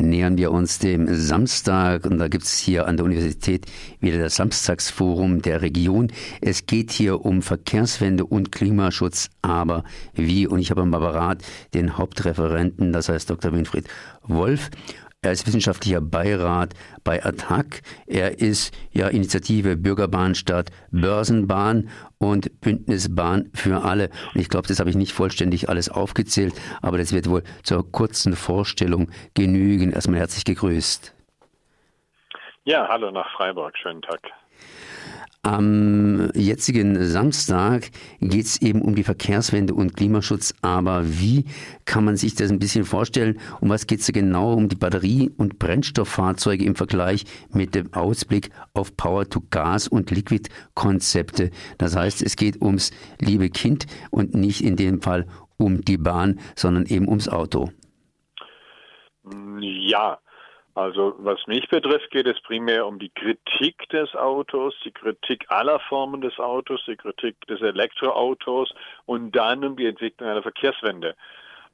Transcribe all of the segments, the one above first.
nähern wir uns dem Samstag und da gibt es hier an der Universität wieder das Samstagsforum der Region. Es geht hier um Verkehrswende und Klimaschutz, aber wie? Und ich habe am Apparat den Hauptreferenten, das heißt Dr. Winfried Wolf. Er ist wissenschaftlicher Beirat bei ATTAC. Er ist ja Initiative Bürgerbahn statt Börsenbahn und Bündnisbahn für alle. Und ich glaube, das habe ich nicht vollständig alles aufgezählt, aber das wird wohl zur kurzen Vorstellung genügen. Erstmal herzlich gegrüßt. Ja, hallo nach Freiburg. Schönen Tag. Am jetzigen Samstag geht es eben um die Verkehrswende und Klimaschutz. Aber wie kann man sich das ein bisschen vorstellen? Um was geht es genau? Um die Batterie- und Brennstofffahrzeuge im Vergleich mit dem Ausblick auf Power-to-Gas- und Liquid-Konzepte. Das heißt, es geht ums liebe Kind und nicht in dem Fall um die Bahn, sondern eben ums Auto. Ja, also was mich betrifft, geht es primär um die Kritik des Autos, die Kritik aller Formen des Autos, die Kritik des Elektroautos und dann um die Entwicklung einer Verkehrswende.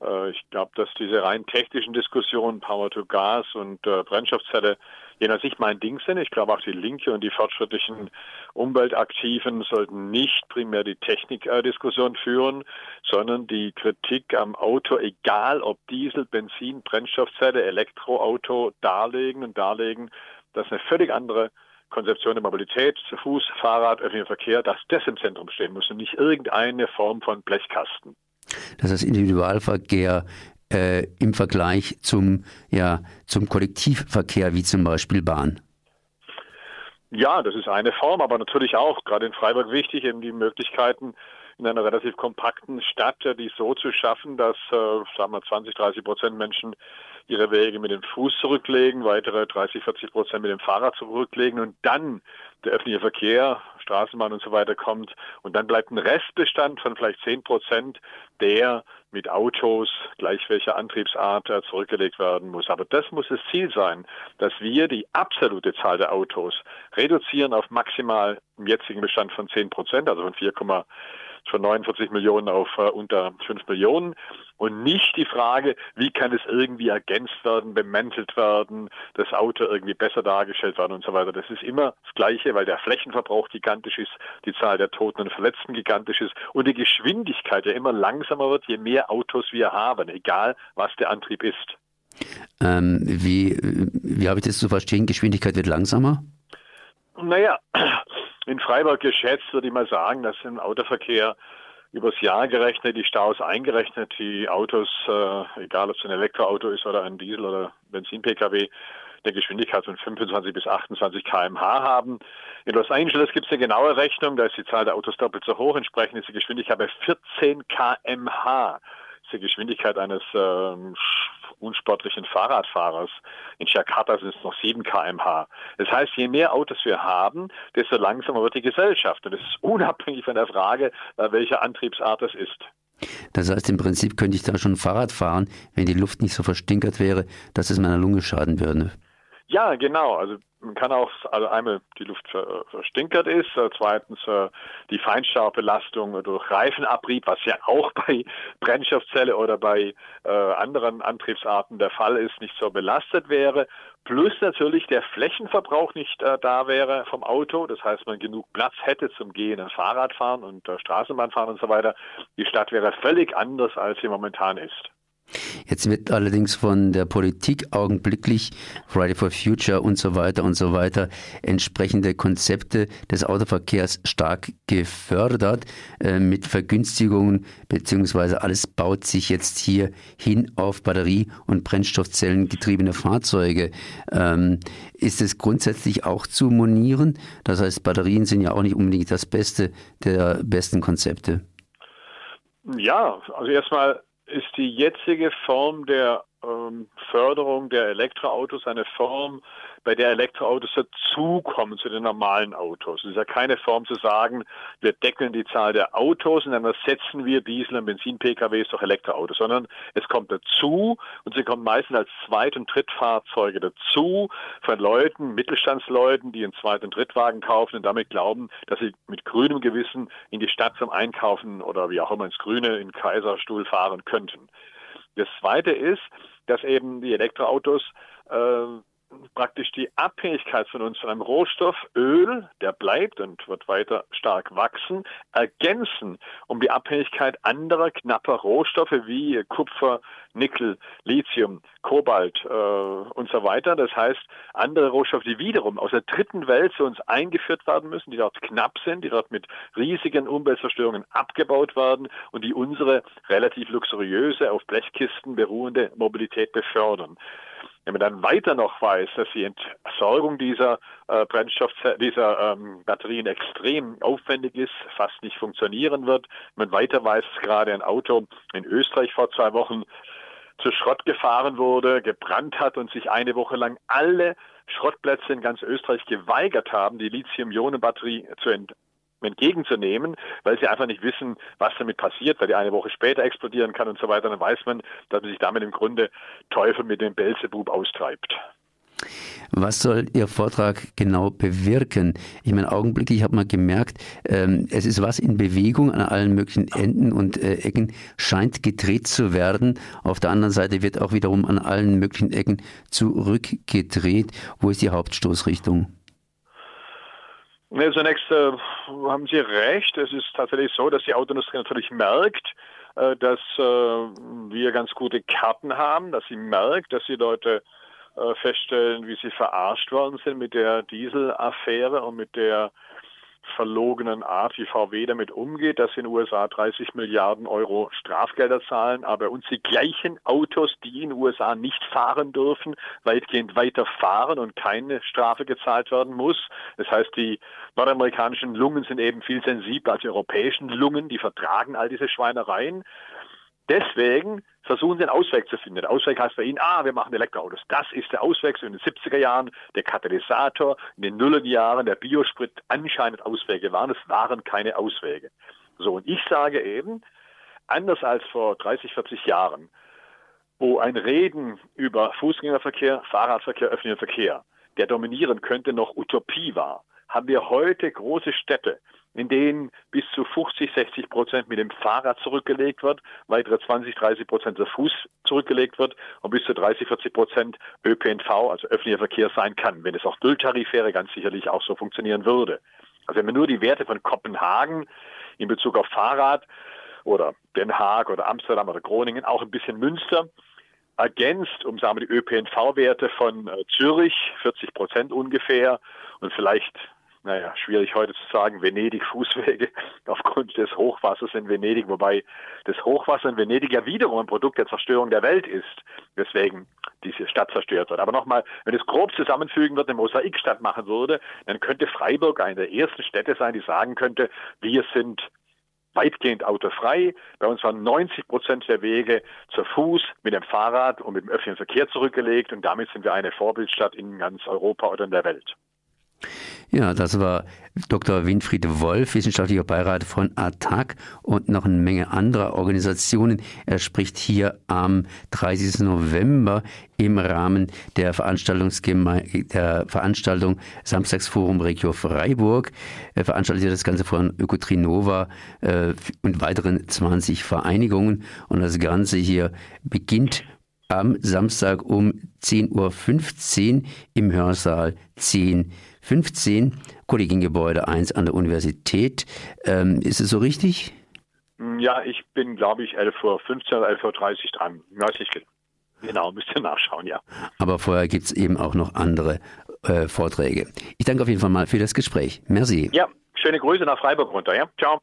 Äh, ich glaube, dass diese rein technischen Diskussionen, Power to Gas und äh, Brennstoffzelle, je nach Sicht mein Ding sind. Ich glaube auch die Linke und die fortschrittlichen Umweltaktiven sollten nicht primär die Technikdiskussion führen, sondern die Kritik am Auto, egal ob Diesel, Benzin, Brennstoffzelle, Elektroauto, darlegen und darlegen, dass eine völlig andere Konzeption der Mobilität, zu Fuß, Fahrrad, öffentlicher Verkehr, dass das im Zentrum stehen muss und nicht irgendeine Form von Blechkasten dass das Individualverkehr äh, im Vergleich zum, ja, zum Kollektivverkehr, wie zum Beispiel Bahn? Ja, das ist eine Form, aber natürlich auch, gerade in Freiburg wichtig, eben die Möglichkeiten in einer relativ kompakten Stadt, die so zu schaffen, dass, äh, sagen wir, 20, 30 Prozent Menschen ihre Wege mit dem Fuß zurücklegen, weitere 30, 40 Prozent mit dem Fahrrad zurücklegen und dann der öffentliche Verkehr, Straßenbahn und so weiter kommt. Und dann bleibt ein Restbestand von vielleicht 10 Prozent, der mit Autos, gleich welcher Antriebsart, äh, zurückgelegt werden muss. Aber das muss das Ziel sein, dass wir die absolute Zahl der Autos reduzieren auf maximal im jetzigen Bestand von 10 Prozent, also von 4, von 49 Millionen auf äh, unter 5 Millionen und nicht die Frage, wie kann es irgendwie ergänzt werden, bemäntelt werden, das Auto irgendwie besser dargestellt werden und so weiter. Das ist immer das Gleiche, weil der Flächenverbrauch gigantisch ist, die Zahl der Toten und Verletzten gigantisch ist und die Geschwindigkeit ja immer langsamer wird, je mehr Autos wir haben, egal was der Antrieb ist. Ähm, wie wie habe ich das zu verstehen? Geschwindigkeit wird langsamer? Naja, in Freiburg geschätzt würde ich mal sagen, dass im Autoverkehr übers Jahr gerechnet, die Staus eingerechnet, die Autos, äh, egal ob es ein Elektroauto ist oder ein Diesel- oder Benzin-Pkw, eine Geschwindigkeit von 25 bis 28 km/h haben. In Los Angeles gibt es eine genaue Rechnung, da ist die Zahl der Autos doppelt so hoch, entsprechend ist die Geschwindigkeit bei 14 km/h die Geschwindigkeit eines ähm, unsportlichen Fahrradfahrers. In Jakarta sind es noch 7 kmh. Das heißt, je mehr Autos wir haben, desto langsamer wird die Gesellschaft. Und das ist unabhängig von der Frage, äh, welcher Antriebsart es ist. Das heißt, im Prinzip könnte ich da schon Fahrrad fahren, wenn die Luft nicht so verstinkert wäre, dass es meiner Lunge schaden würde. Ja, genau. Also man kann auch, also einmal die Luft verstinkert ist, äh, zweitens äh, die Feinstaubbelastung durch Reifenabrieb, was ja auch bei Brennstoffzelle oder bei äh, anderen Antriebsarten der Fall ist, nicht so belastet wäre. Plus natürlich der Flächenverbrauch nicht da wäre vom Auto. Das heißt, man genug Platz hätte zum Gehen und Fahrradfahren und Straßenbahnfahren und so weiter. Die Stadt wäre völlig anders, als sie momentan ist. Jetzt wird allerdings von der Politik augenblicklich Friday for Future und so weiter und so weiter entsprechende Konzepte des Autoverkehrs stark gefördert äh, mit Vergünstigungen beziehungsweise alles baut sich jetzt hier hin auf Batterie- und Brennstoffzellen getriebene Fahrzeuge. Ähm, ist es grundsätzlich auch zu monieren? Das heißt, Batterien sind ja auch nicht unbedingt das Beste der besten Konzepte. Ja, also erstmal ist die jetzige Form der ähm, Förderung der Elektroautos eine Form, bei der Elektroautos dazukommen zu den normalen Autos. Es ist ja keine Form zu sagen, wir deckeln die Zahl der Autos und dann ersetzen wir Diesel- und Benzin-PKWs durch Elektroautos, sondern es kommt dazu und sie kommen meistens als Zweit- und Drittfahrzeuge dazu von Leuten, Mittelstandsleuten, die einen Zweit- und Drittwagen kaufen und damit glauben, dass sie mit grünem Gewissen in die Stadt zum Einkaufen oder wie auch immer ins Grüne, in Kaiserstuhl fahren könnten. Das Zweite ist, dass eben die Elektroautos äh, praktisch die Abhängigkeit von uns von einem Rohstoff, Öl, der bleibt und wird weiter stark wachsen, ergänzen um die Abhängigkeit anderer knapper Rohstoffe wie Kupfer, Nickel, Lithium, Kobalt äh, und so weiter. Das heißt, andere Rohstoffe, die wiederum aus der dritten Welt zu uns eingeführt werden müssen, die dort knapp sind, die dort mit riesigen Umweltzerstörungen abgebaut werden und die unsere relativ luxuriöse, auf Blechkisten beruhende Mobilität befördern. Wenn man dann weiter noch weiß, dass die Entsorgung dieser äh, Brennstoff dieser ähm, Batterien extrem aufwendig ist, fast nicht funktionieren wird, wenn man weiter weiß, dass gerade ein Auto in Österreich vor zwei Wochen zu Schrott gefahren wurde, gebrannt hat und sich eine Woche lang alle Schrottplätze in ganz Österreich geweigert haben, die Lithium-Ionen-Batterie zu ent entgegenzunehmen, weil sie einfach nicht wissen, was damit passiert, weil die eine Woche später explodieren kann und so weiter. Dann weiß man, dass man sich damit im Grunde Teufel mit dem Belzebub austreibt. Was soll Ihr Vortrag genau bewirken? Ich meine, augenblicklich habe mal gemerkt, ähm, es ist was in Bewegung an allen möglichen Enden und äh, Ecken, scheint gedreht zu werden. Auf der anderen Seite wird auch wiederum an allen möglichen Ecken zurückgedreht. Wo ist die Hauptstoßrichtung? Nee, zunächst äh, haben Sie recht. Es ist tatsächlich so, dass die Autoindustrie natürlich merkt, äh, dass äh, wir ganz gute Karten haben, dass sie merkt, dass die Leute äh, feststellen, wie sie verarscht worden sind mit der Dieselaffäre und mit der verlogenen Art, wie VW damit umgeht, dass in den USA 30 Milliarden Euro Strafgelder zahlen, aber uns die gleichen Autos, die in den USA nicht fahren dürfen, weitgehend weiter fahren und keine Strafe gezahlt werden muss. Das heißt, die nordamerikanischen Lungen sind eben viel sensibler als die europäischen Lungen, die vertragen all diese Schweinereien. Deswegen versuchen sie einen Ausweg zu finden. Der Ausweg heißt bei ihnen, ah, wir machen Elektroautos. Das ist der Ausweg so in den 70er Jahren, der Katalysator, in den Nullen Jahren, der Biosprit anscheinend Auswege waren. Es waren keine Auswege. So, und ich sage eben, anders als vor 30, 40 Jahren, wo ein Reden über Fußgängerverkehr, Fahrradverkehr, öffentlichen Verkehr, der dominieren könnte, noch Utopie war, haben wir heute große Städte, in denen bis zu 50, 60 Prozent mit dem Fahrrad zurückgelegt wird, weitere 20, 30 Prozent zu Fuß zurückgelegt wird und bis zu 30, 40 Prozent ÖPNV, also öffentlicher Verkehr sein kann. Wenn es auch Nulltarif wäre, ganz sicherlich auch so funktionieren würde. Also wenn man nur die Werte von Kopenhagen in Bezug auf Fahrrad oder Den Haag oder Amsterdam oder Groningen, auch ein bisschen Münster, ergänzt um sagen wir, die ÖPNV-Werte von äh, Zürich, 40 Prozent ungefähr, und vielleicht naja, schwierig heute zu sagen, Venedig-Fußwege aufgrund des Hochwassers in Venedig, wobei das Hochwasser in Venedig ja wiederum ein Produkt der Zerstörung der Welt ist, weswegen diese Stadt zerstört wird. Aber nochmal, wenn es grob zusammenfügen wird, eine Mosaikstadt machen würde, dann könnte Freiburg eine der ersten Städte sein, die sagen könnte, wir sind weitgehend autofrei. Bei uns waren 90 Prozent der Wege zu Fuß, mit dem Fahrrad und mit dem öffentlichen Verkehr zurückgelegt und damit sind wir eine Vorbildstadt in ganz Europa oder in der Welt. Ja, das war Dr. Winfried Wolf, wissenschaftlicher Beirat von ATTAC und noch eine Menge anderer Organisationen. Er spricht hier am 30. November im Rahmen der, der Veranstaltung Samstagsforum Regio Freiburg. Er veranstaltet das Ganze von Ökotrinova äh, und weiteren 20 Vereinigungen. Und das Ganze hier beginnt am Samstag um 10.15 Uhr im Hörsaal 10 15, Kollegiengebäude 1 an der Universität. Ähm, ist es so richtig? Ja, ich bin, glaube ich, 11.15 Uhr oder 11.30 Uhr dran. Weiß nicht genau, müsst ihr nachschauen, ja. Aber vorher gibt es eben auch noch andere äh, Vorträge. Ich danke auf jeden Fall mal für das Gespräch. Merci. Ja, schöne Grüße nach Freiburg runter, ja. Ciao.